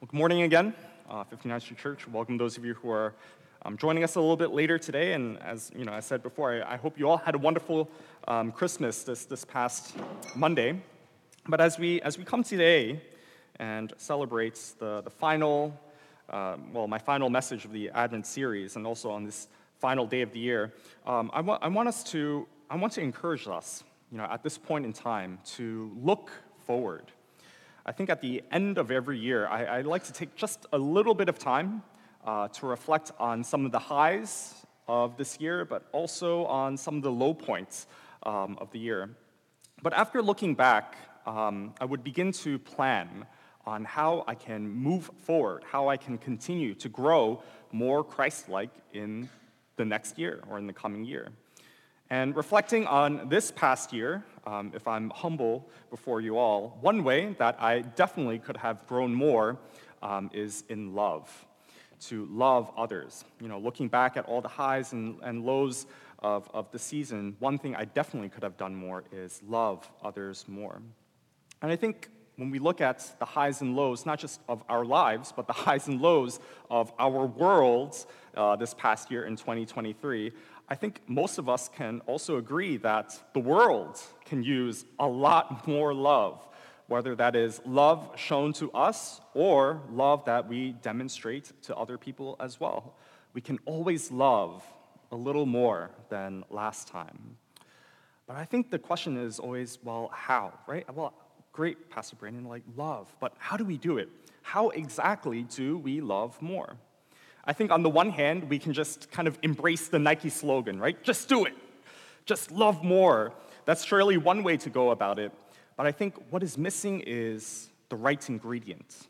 Well, good morning again, uh, 59th Street Church. Welcome those of you who are um, joining us a little bit later today. And as you know, I said before, I, I hope you all had a wonderful um, Christmas this, this past Monday. But as we, as we come today and celebrate the, the final, uh, well, my final message of the Advent series, and also on this final day of the year, um, I, wa- I want us to, I want to encourage us, you know, at this point in time, to look forward I think at the end of every year, I, I like to take just a little bit of time uh, to reflect on some of the highs of this year, but also on some of the low points um, of the year. But after looking back, um, I would begin to plan on how I can move forward, how I can continue to grow more Christ like in the next year or in the coming year. And reflecting on this past year, um, if I'm humble before you all, one way that I definitely could have grown more um, is in love, to love others. You know, looking back at all the highs and, and lows of, of the season, one thing I definitely could have done more is love others more. And I think when we look at the highs and lows, not just of our lives, but the highs and lows of our world uh, this past year in 2023, I think most of us can also agree that the world can use a lot more love, whether that is love shown to us or love that we demonstrate to other people as well. We can always love a little more than last time. But I think the question is always, well, how, right? Well, great, Pastor Brandon, like love, but how do we do it? How exactly do we love more? I think on the one hand, we can just kind of embrace the Nike slogan, right? Just do it. Just love more. That's surely one way to go about it. But I think what is missing is the right ingredient,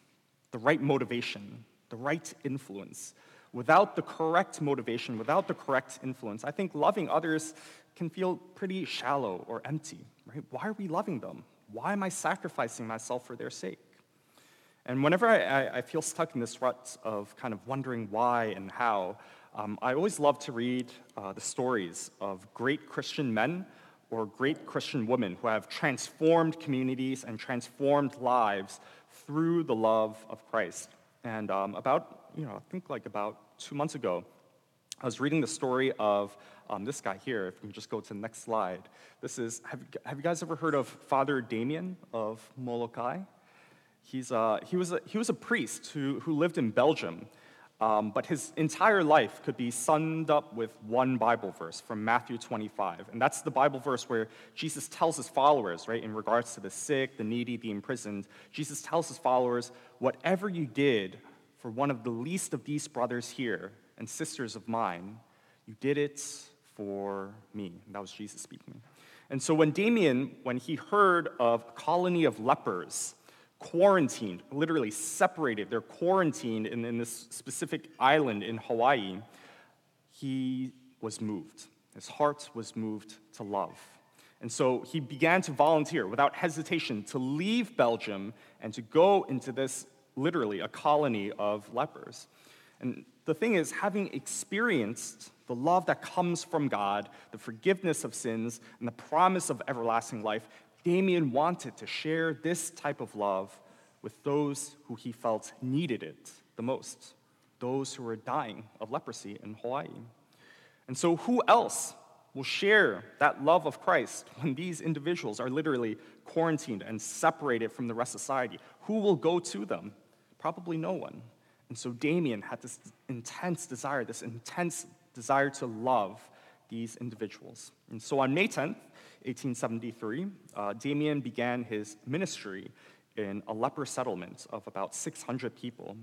the right motivation, the right influence. Without the correct motivation, without the correct influence, I think loving others can feel pretty shallow or empty, right? Why are we loving them? Why am I sacrificing myself for their sake? And whenever I, I, feel stuck in this rut of kind of wondering why and how, um, I always love to read uh, the stories of great Christian men or great Christian women who have transformed communities and transformed lives through the love of Christ. And um, about, you know, I think like about two months ago, I was reading the story of um, this guy here. If we can just go to the next slide. This is, have, have you guys ever heard of Father Damien of Molokai? He's, uh, he, was a, he was a priest who, who lived in Belgium, um, but his entire life could be summed up with one Bible verse from Matthew 25. And that's the Bible verse where Jesus tells his followers, right, in regards to the sick, the needy, the imprisoned, Jesus tells his followers, whatever you did for one of the least of these brothers here and sisters of mine, you did it for me. And that was Jesus speaking. And so when Damien, when he heard of a colony of lepers, quarantined, literally separated. They're quarantined in, in this specific island in Hawaii. He was moved. His heart was moved to love. And so he began to volunteer without hesitation to leave Belgium and to go into this, literally, a colony of lepers. And the thing is, having experienced the love that comes from God, the forgiveness of sins, and the promise of everlasting life, Damien wanted to share this type of love with those who he felt needed it the most, those who were dying of leprosy in Hawaii. And so, who else will share that love of Christ when these individuals are literally quarantined and separated from the rest of society? Who will go to them? Probably no one. And so Damien had this intense desire, this intense desire to love these individuals. And so on May 10th, 1873, uh, Damien began his ministry in a leper settlement of about 600 people.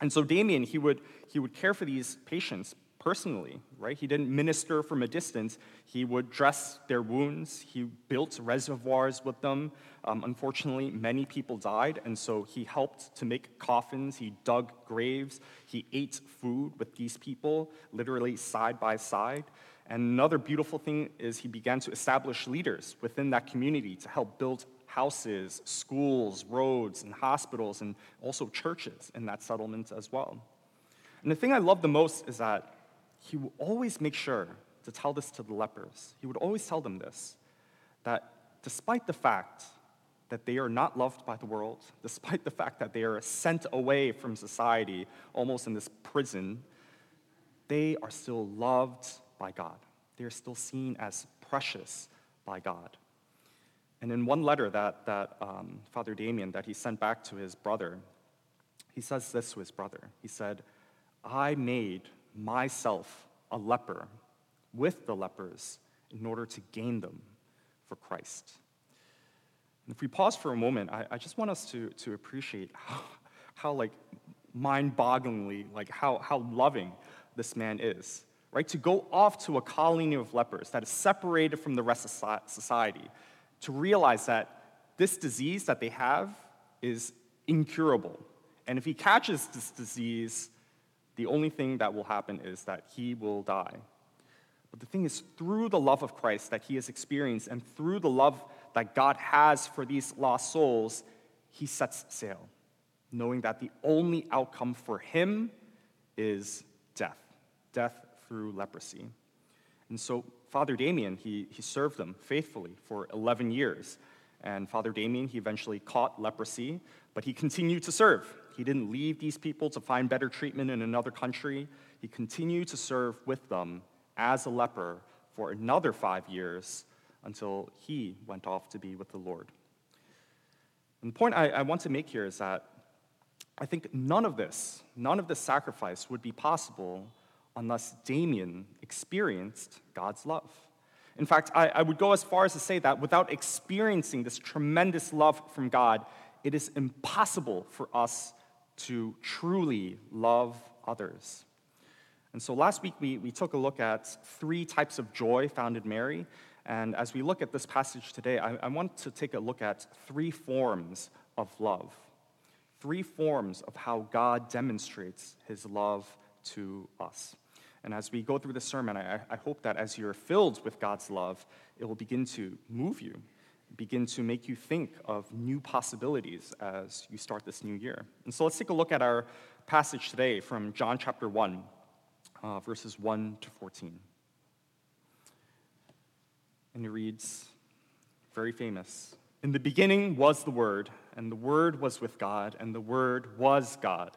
And so Damien, he would, he would care for these patients personally, right? He didn't minister from a distance. He would dress their wounds. He built reservoirs with them. Um, unfortunately, many people died, and so he helped to make coffins. He dug graves. He ate food with these people, literally side by side. And another beautiful thing is he began to establish leaders within that community to help build houses, schools, roads, and hospitals, and also churches in that settlement as well. And the thing I love the most is that he would always make sure to tell this to the lepers. He would always tell them this that despite the fact that they are not loved by the world, despite the fact that they are sent away from society, almost in this prison, they are still loved by God. They are still seen as precious by God. And in one letter that, that um, Father Damien that he sent back to his brother, he says this to his brother. He said, I made myself a leper with the lepers in order to gain them for Christ. And if we pause for a moment, I, I just want us to, to appreciate how, how like mind-bogglingly, like how, how loving this man is, right? To go off to a colony of lepers that is separated from the rest of society, to realize that this disease that they have is incurable. And if he catches this disease, the only thing that will happen is that he will die. But the thing is, through the love of Christ that he has experienced and through the love that God has for these lost souls, he sets sail, knowing that the only outcome for him is death death through leprosy. And so, Father Damien, he, he served them faithfully for 11 years. And Father Damien, he eventually caught leprosy, but he continued to serve. He didn't leave these people to find better treatment in another country. He continued to serve with them as a leper for another five years until he went off to be with the Lord. And the point I, I want to make here is that I think none of this, none of this sacrifice would be possible unless Damien experienced God's love. In fact, I, I, would go as far as to say that without experiencing this tremendous love from God, it is impossible for us to truly love others. And so last week we, we took a look at three types of joy found in Mary. And as we look at this passage today, I, I want to take a look at three forms of love. Three forms of how God demonstrates his love to us. And as we go through the sermon, I, I, hope that as you're filled with God's love, it will begin to move you, begin to make you think of new possibilities as you start this new year. And so let's take a look at our passage today from John chapter 1, uh, verses 1 to 14. And it reads, very famous In the beginning was the Word, and the Word was with God, and the Word was God.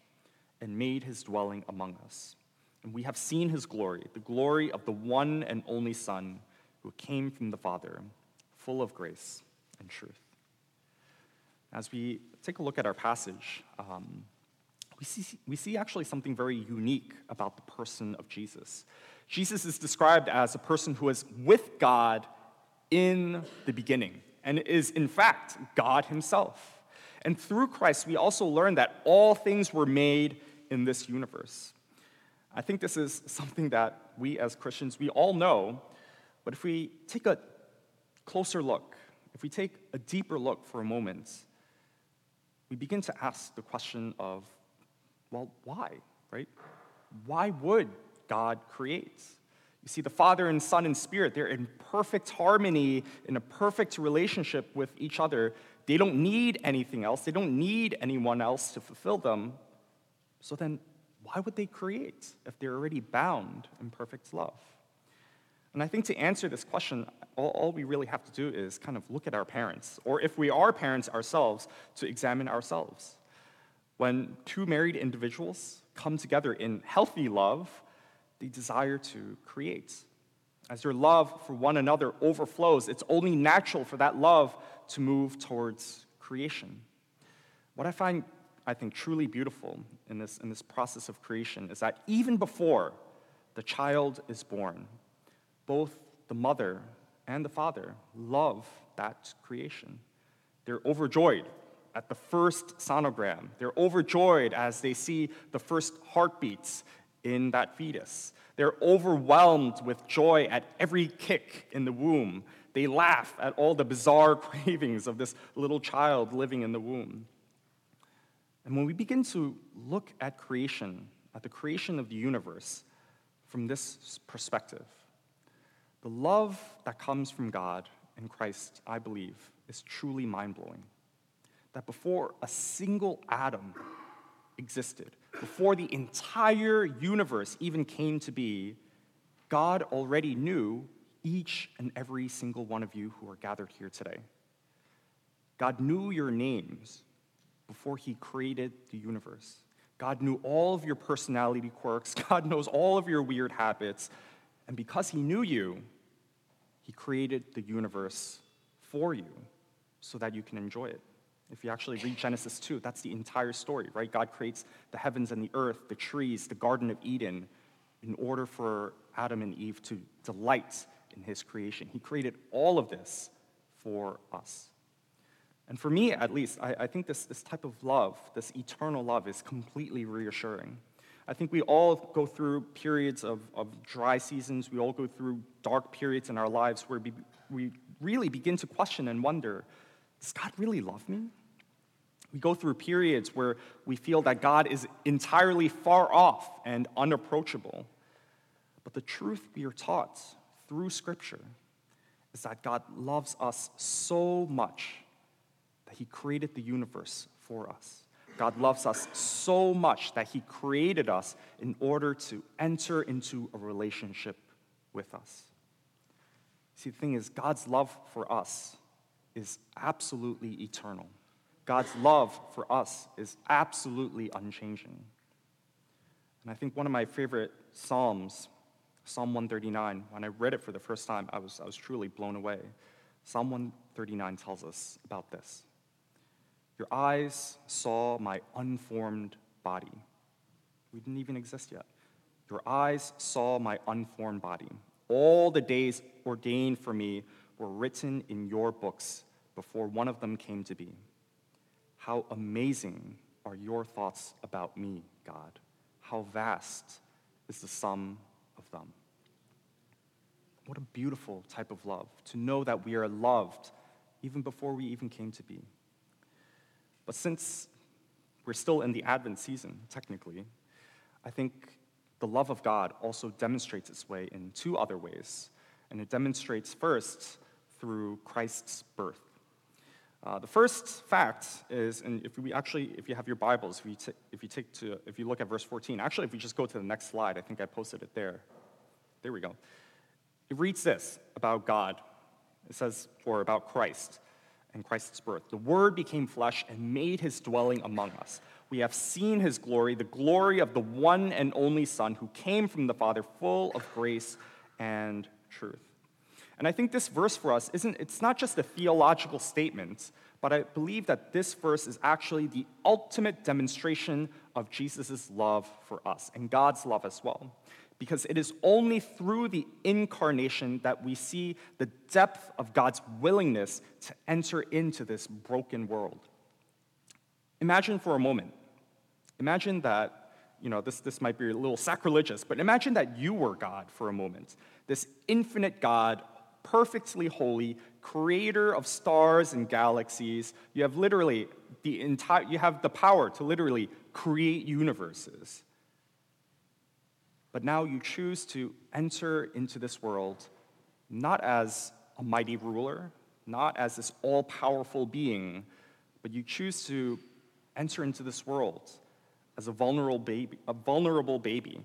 and made his dwelling among us. And we have seen his glory, the glory of the one and only Son who came from the Father, full of grace and truth. As we take a look at our passage, um, we, see, we see actually something very unique about the person of Jesus. Jesus is described as a person who is with God in the beginning and is, in fact, God himself. And through Christ, we also learn that all things were made in this universe. I think this is something that we as Christians, we all know, but if we take a closer look, if we take a deeper look for a moment, we begin to ask the question of, well, why, right? Why would God create? You see, the Father and Son and Spirit, they're in perfect harmony, in a perfect relationship with each other. They don't need anything else, they don't need anyone else to fulfill them. So then, why would they create if they're already bound in perfect love? And I think to answer this question, all, all, we really have to do is kind of look at our parents, or if we are parents ourselves, to examine ourselves. When two married individuals come together in healthy love, they desire to create. As their love for one another overflows, it's only natural for that love to move towards creation. What I find, I think, truly beautiful in this, in this process of creation is that even before the child is born, both the mother and the father love that creation. They're overjoyed at the first sonogram. They're overjoyed as they see the first heartbeats in that fetus. They're overwhelmed with joy at every kick in the womb. They laugh at all the bizarre cravings of this little child living in the womb. And when we begin to look at creation, at the creation of the universe, from this perspective, the love that comes from God in Christ, I believe, is truly mind blowing. That before a single atom existed, before the entire universe even came to be, God already knew each and every single one of you who are gathered here today. God knew your names before He created the universe. God knew all of your personality quirks. God knows all of your weird habits. And because He knew you, He created the universe for you so that you can enjoy it. If you actually read Genesis 2, that's the entire story, right? God creates the heavens and the earth, the trees, the Garden of Eden, in order for Adam and Eve to delight in his creation. He created all of this for us. And for me, at least, I, I, think this, this type of love, this eternal love, is completely reassuring. I think we all go through periods of, of dry seasons. We all go through dark periods in our lives where we, we really begin to question and wonder does God really love me? We go through periods where we feel that God is entirely far off and unapproachable. But the truth we are taught through Scripture is that God loves us so much that He created the universe for us. God loves us so much that He created us in order to enter into a relationship with us. See, the thing is, God's love for us is absolutely eternal. God's love for us is absolutely unchanging. And I think one of my favorite Psalms, Psalm 139, when I read it for the first time, I was, I was truly blown away. Psalm 139 tells us about this Your eyes saw my unformed body. We didn't even exist yet. Your eyes saw my unformed body. All the days ordained for me were written in your books before one of them came to be. How amazing are your thoughts about me, God? How vast is the sum of them? What a beautiful type of love to know that we are loved even before we even came to be. But since we're still in the Advent season, technically, I think the love of God also demonstrates its way in two other ways. And it demonstrates first through Christ's birth. Uh, the first fact is, and if we actually, if you have your Bibles, if you, t- if you take to, if you look at verse 14, actually, if we just go to the next slide, I think I posted it there. There we go. It reads this about God. It says, or about Christ and Christ's birth. The Word became flesh and made his dwelling among us. We have seen his glory, the glory of the one and only Son who came from the Father, full of grace and truth. And I think this verse for us isn't, it's not just a theological statement, but I believe that this verse is actually the ultimate demonstration of Jesus' love for us and God's love as well. Because it is only through the incarnation that we see the depth of God's willingness to enter into this broken world. Imagine for a moment, imagine that, you know, this, this might be a little sacrilegious, but imagine that you were God for a moment. This infinite God perfectly holy, creator of stars and galaxies. You have literally the entire, you have the power to literally create universes. But now you choose to enter into this world not as a mighty ruler, not as this all powerful being, but you choose to enter into this world as a vulnerable baby, a vulnerable baby.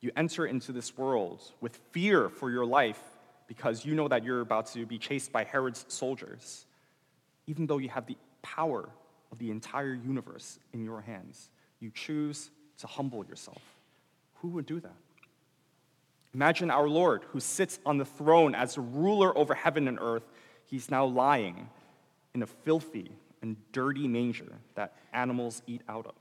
You enter into this world with fear for your life because you know that you're about to be chased by Herod's soldiers, even though you have the power of the entire universe in your hands. You choose to humble yourself. Who would do that? Imagine our Lord, who sits on the throne as a ruler over heaven and earth. He's now lying in a filthy and dirty manger that animals eat out of.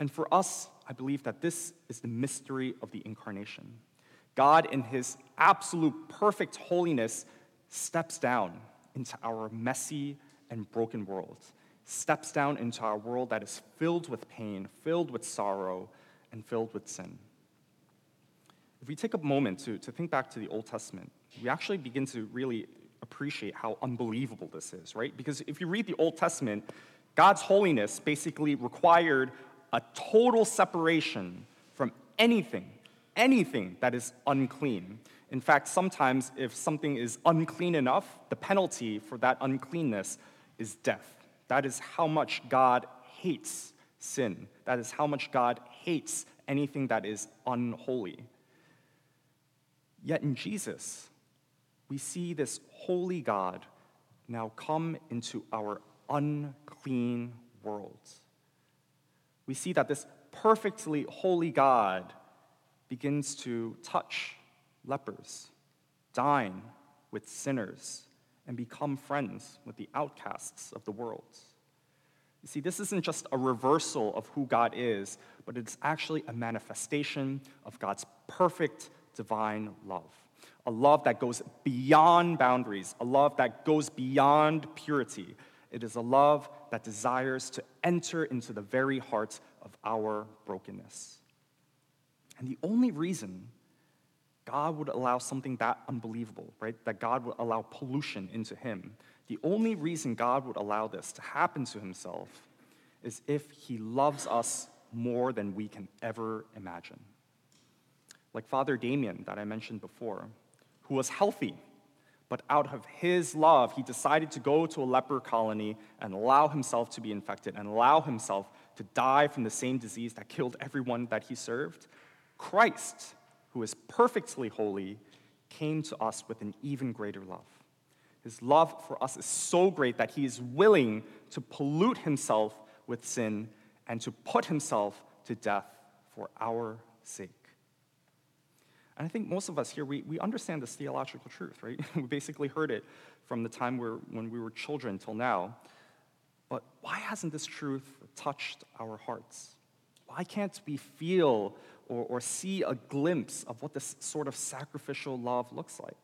And for us, I believe that this is the mystery of the incarnation. God, in his absolute perfect holiness, steps down into our messy and broken world, steps down into our world that is filled with pain, filled with sorrow, and filled with sin. If we take a moment to, to think back to the Old Testament, we actually begin to really appreciate how unbelievable this is, right? Because if you read the Old Testament, God's holiness basically required a total separation from anything, anything that is unclean. In fact, sometimes if something is unclean enough, the penalty for that uncleanness is death. That is how much God hates sin. That is how much God hates anything that is unholy. Yet in Jesus, we see this holy God now come into our unclean world. We see that this perfectly holy God begins to touch lepers, dine with sinners, and become friends with the outcasts of the world. You see, this isn't just a reversal of who God is, but it's actually a manifestation of God's perfect divine love. A love that goes beyond boundaries, a love that goes beyond purity. It is a love that desires to enter into the very heart of our brokenness. And the only reason God would allow something that unbelievable, right? That God would allow pollution into him. The only reason God would allow this to happen to himself is if he loves us more than we can ever imagine. Like Father Damien, that I mentioned before, who was healthy, but out of his love, he decided to go to a leper colony and allow himself to be infected and allow himself to die from the same disease that killed everyone that he served. Christ who is perfectly holy, came to us with an even greater love. His love for us is so great that he is willing to pollute himself with sin and to put himself to death for our sake. And I think most of us here, we, we understand this theological truth, right? we basically heard it from the time we're, when we were children till now. But why hasn't this truth touched our hearts? Why can't we feel or, or see a glimpse of what this sort of sacrificial love looks like?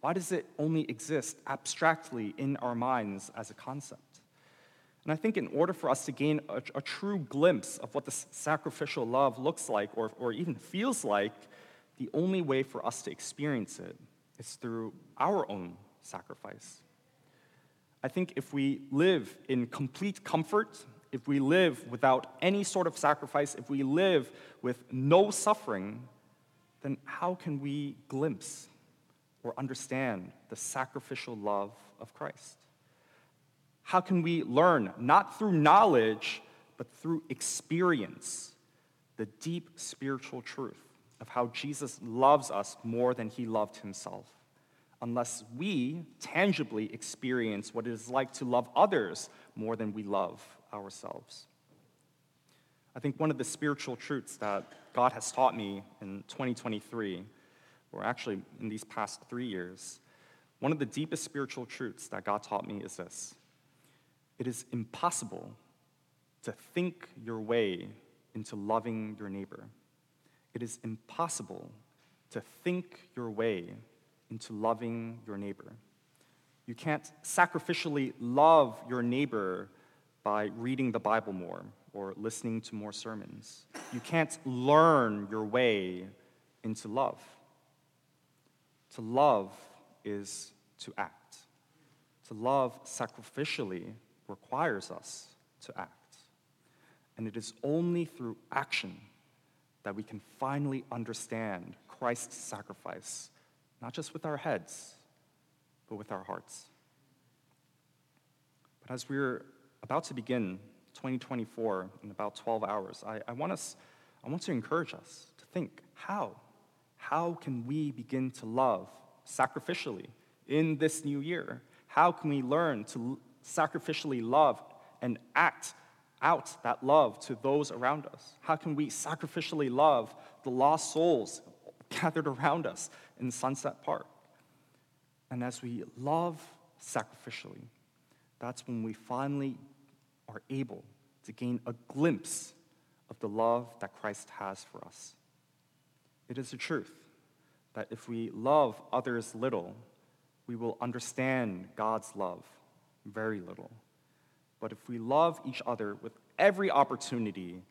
Why does it only exist abstractly in our minds as a concept? And I think in order for us to gain a, a true glimpse of what this sacrificial love looks like or, or even feels like, the only way for us to experience it is through our own sacrifice. I think if we live in complete comfort if we live without any sort of sacrifice, if we live with no suffering, then how can we glimpse or understand the sacrificial love of Christ? How can we learn, not through knowledge, but through experience, the deep spiritual truth of how Jesus loves us more than he loved himself? Unless we tangibly experience what it is like to love others more than we love ourselves. I think one of the spiritual truths that God has taught me in 2023, or actually in these past three years, one of the deepest spiritual truths that God taught me is this it is impossible to think your way into loving your neighbor. It is impossible to think your way into loving your neighbor. You can't sacrificially love your neighbor by reading the Bible more or listening to more sermons. You can't learn your way into love. To love is to act. To love sacrificially requires us to act. And it is only through action that we can finally understand Christ's sacrifice, not just with our heads, but with our hearts. But as we're about to begin 2024 in about 12 hours, I, I, want us, I want to encourage us to think how? How can we begin to love sacrificially in this new year? How can we learn to sacrificially love and act out that love to those around us? How can we sacrificially love the lost souls gathered around us in Sunset Park? And as we love sacrificially, that's when we finally are able to gain a glimpse of the love that Christ has for us. It is the truth that if we love others little, we will understand God's love very little. But if we love each other with every opportunity,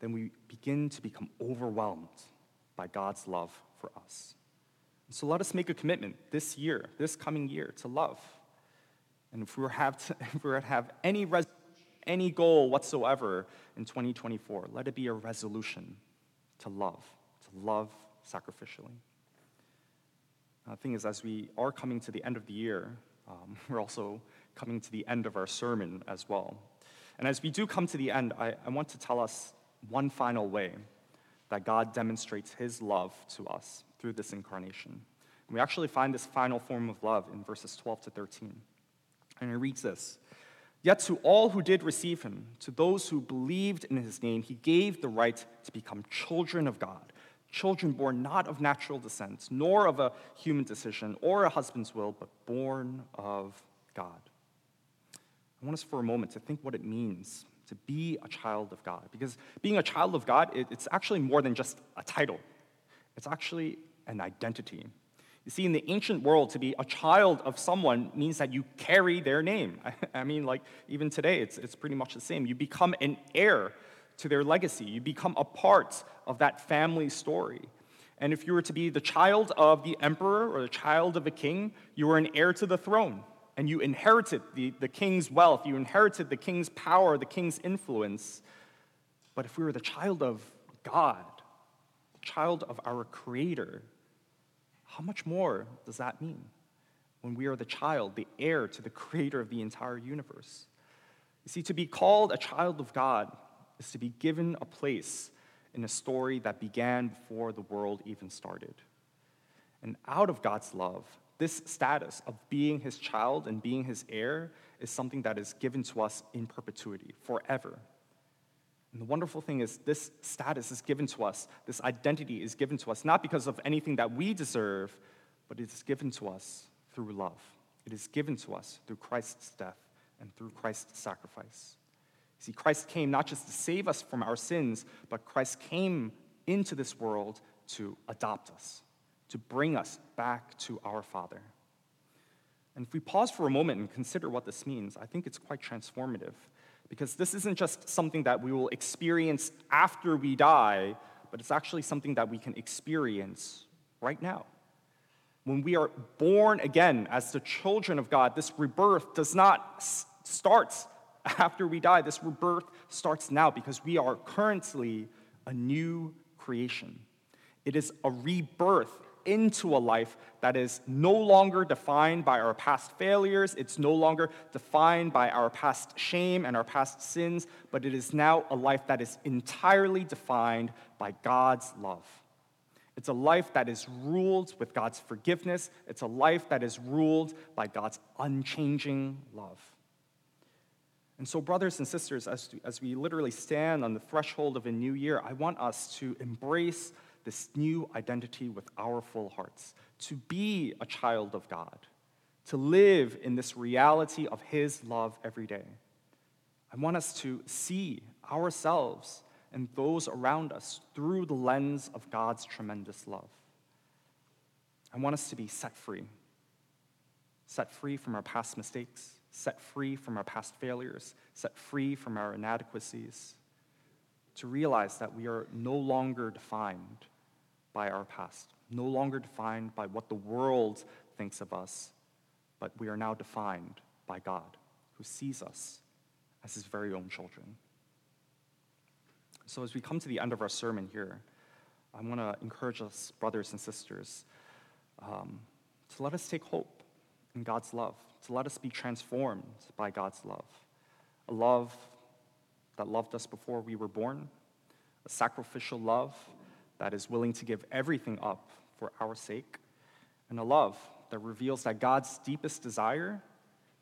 then we begin to become overwhelmed by God's love for us. So let us make a commitment this year, this coming year, to love. And if we have to, if we were to have any, res- any goal whatsoever in 2024, let it be a resolution to love, to love sacrificially. The thing is, as we are coming to the end of the year, um, we're also coming to the end of our sermon as well. And as we do come to the end, I, I want to tell us one final way that God demonstrates his love to us through this incarnation. And we actually find this final form of love in verses 12 to 13. And it reads this Yet to all who did receive him, to those who believed in his name, he gave the right to become children of God children born not of natural descent, nor of a human decision or a husband's will, but born of God. I want us for a moment to think what it means to be a child of God. Because being a child of God, it's actually more than just a title, it's actually an identity. You see, in the ancient world, to be a child of someone means that you carry their name. I mean, like, even today, it's, it's pretty much the same. You become an heir to their legacy. You become a part of that family story. And if you were to be the child of the emperor or the child of a king, you were an heir to the throne. And you inherited the, the king's wealth, you inherited the king's power, the king's influence. But if we were the child of God, the child of our Creator, how much more does that mean when we are the child, the heir to the Creator of the entire universe? You see, to be called a child of God is to be given a place in a story that began before the world even started. And out of God's love, this status of being his child and being his heir is something that is given to us in perpetuity, forever. And the wonderful thing is, this status is given to us, this identity is given to us, not because of anything that we deserve, but it is given to us through love. It is given to us through Christ's death and through Christ's sacrifice. See, Christ came not just to save us from our sins, but Christ came into this world to adopt us, to bring us back to our Father. And if we pause for a moment and consider what this means, I think it's quite transformative. Because this isn't just something that we will experience after we die, but it's actually something that we can experience right now. When we are born again as the children of God, this rebirth does not start after we die. This rebirth starts now because we are currently a new creation. It is a rebirth into a life that is no longer defined by our past failures. It's no longer defined by our past shame and our past sins, but it is now a life that is entirely defined by God's love. It's a life that is ruled with God's forgiveness. It's a life that is ruled by God's unchanging love. And so, brothers and sisters, as, we literally stand on the threshold of a new year, I want us to embrace this new identity with our full hearts, to be a child of God, to live in this reality of His love every day. I want us to see ourselves and those around us through the lens of God's tremendous love. I want us to be set free, set free from our past mistakes set free from our past failures, set free from our inadequacies, to realize that we are no longer defined by our past, no longer defined by what the world thinks of us, but we are now defined by God, who sees us as his very own children. So, as we come to the end of our sermon here, I want to encourage us, brothers and sisters, um, to let us take hope in God's love to let us be transformed by God's love. A love that loved us before we were born, a sacrificial love that is willing to give everything up for our sake, and a love that reveals that God's deepest desire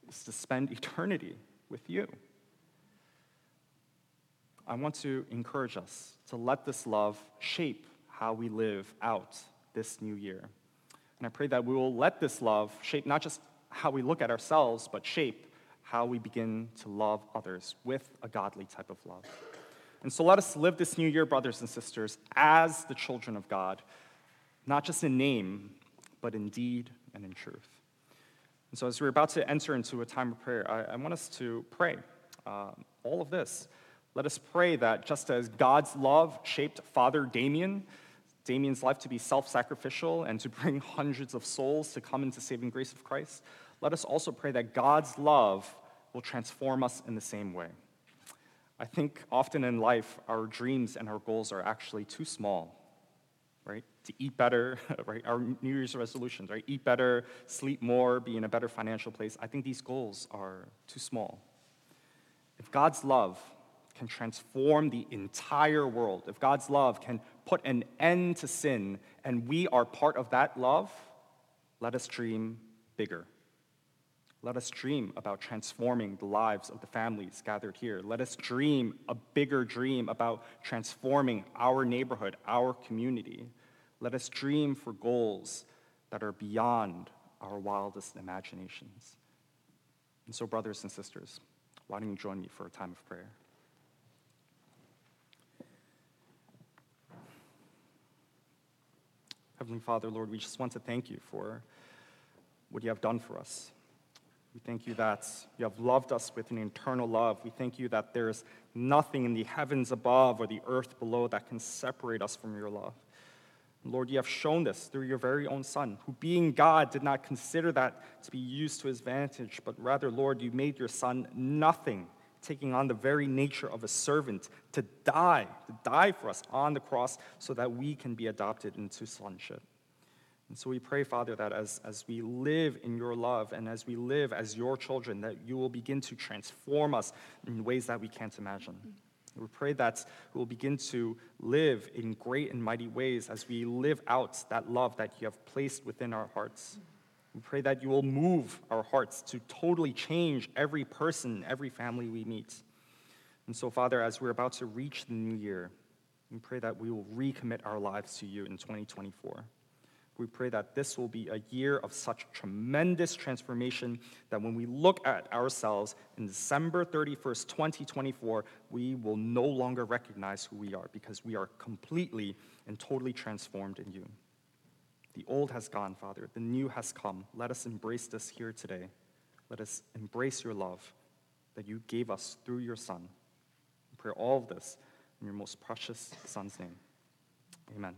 is to spend eternity with you. I want to encourage us to let this love shape how we live out this new year. And I pray that we will let this love shape not just how we look at ourselves, but shape how we begin to love others with a godly type of love. And so let us live this new year, brothers and sisters, as the children of God, not just in name, but in deed and in truth. And so, as we're about to enter into a time of prayer, I, I want us to pray um, all of this. Let us pray that just as God's love shaped Father Damien, Damien's life to be self sacrificial and to bring hundreds of souls to come into saving grace of Christ, let us also pray that God's love will transform us in the same way. I think often in life, our dreams and our goals are actually too small, right? To eat better, right? Our New Year's resolutions, right? Eat better, sleep more, be in a better financial place. I think these goals are too small. If God's love can transform the entire world, if God's love can put an end to sin, and we are part of that love, let us dream bigger. Let us dream about transforming the lives of the families gathered here. Let us dream a bigger dream about transforming our neighborhood, our community. Let us dream for goals that are beyond our wildest imaginations. And so, brothers and sisters, why don't you join me for a time of prayer? Heavenly Father, Lord, we just want to thank you for what you have done for us. We thank you that you have loved us with an eternal love. We thank you that there is nothing in the heavens above or the earth below that can separate us from your love. Lord, you have shown this through your very own Son, who, being God, did not consider that to be used to his advantage, but rather, Lord, you made your Son nothing, taking on the very nature of a servant to die, to die for us on the cross so that we can be adopted into sonship. And so we pray, Father, that as, as we live in your love and as we live as your children, that you will begin to transform us in ways that we can't imagine. Mm-hmm. We pray that we will begin to live in great and mighty ways as we live out that love that you have placed within our hearts. Mm-hmm. We pray that you will move our hearts to totally change every person, every family we meet. And so, Father, as we're about to reach the new year, we pray that we will recommit our lives to you in 2024. We pray that this will be a year of such tremendous transformation that when we look at ourselves in December 31st, 2024, we will no longer recognize who we are because we are completely and totally transformed in you. The old has gone, Father. The new has come. Let us embrace this here today. Let us embrace your love that you gave us through your Son. We pray all of this in your most precious Son's name. Amen.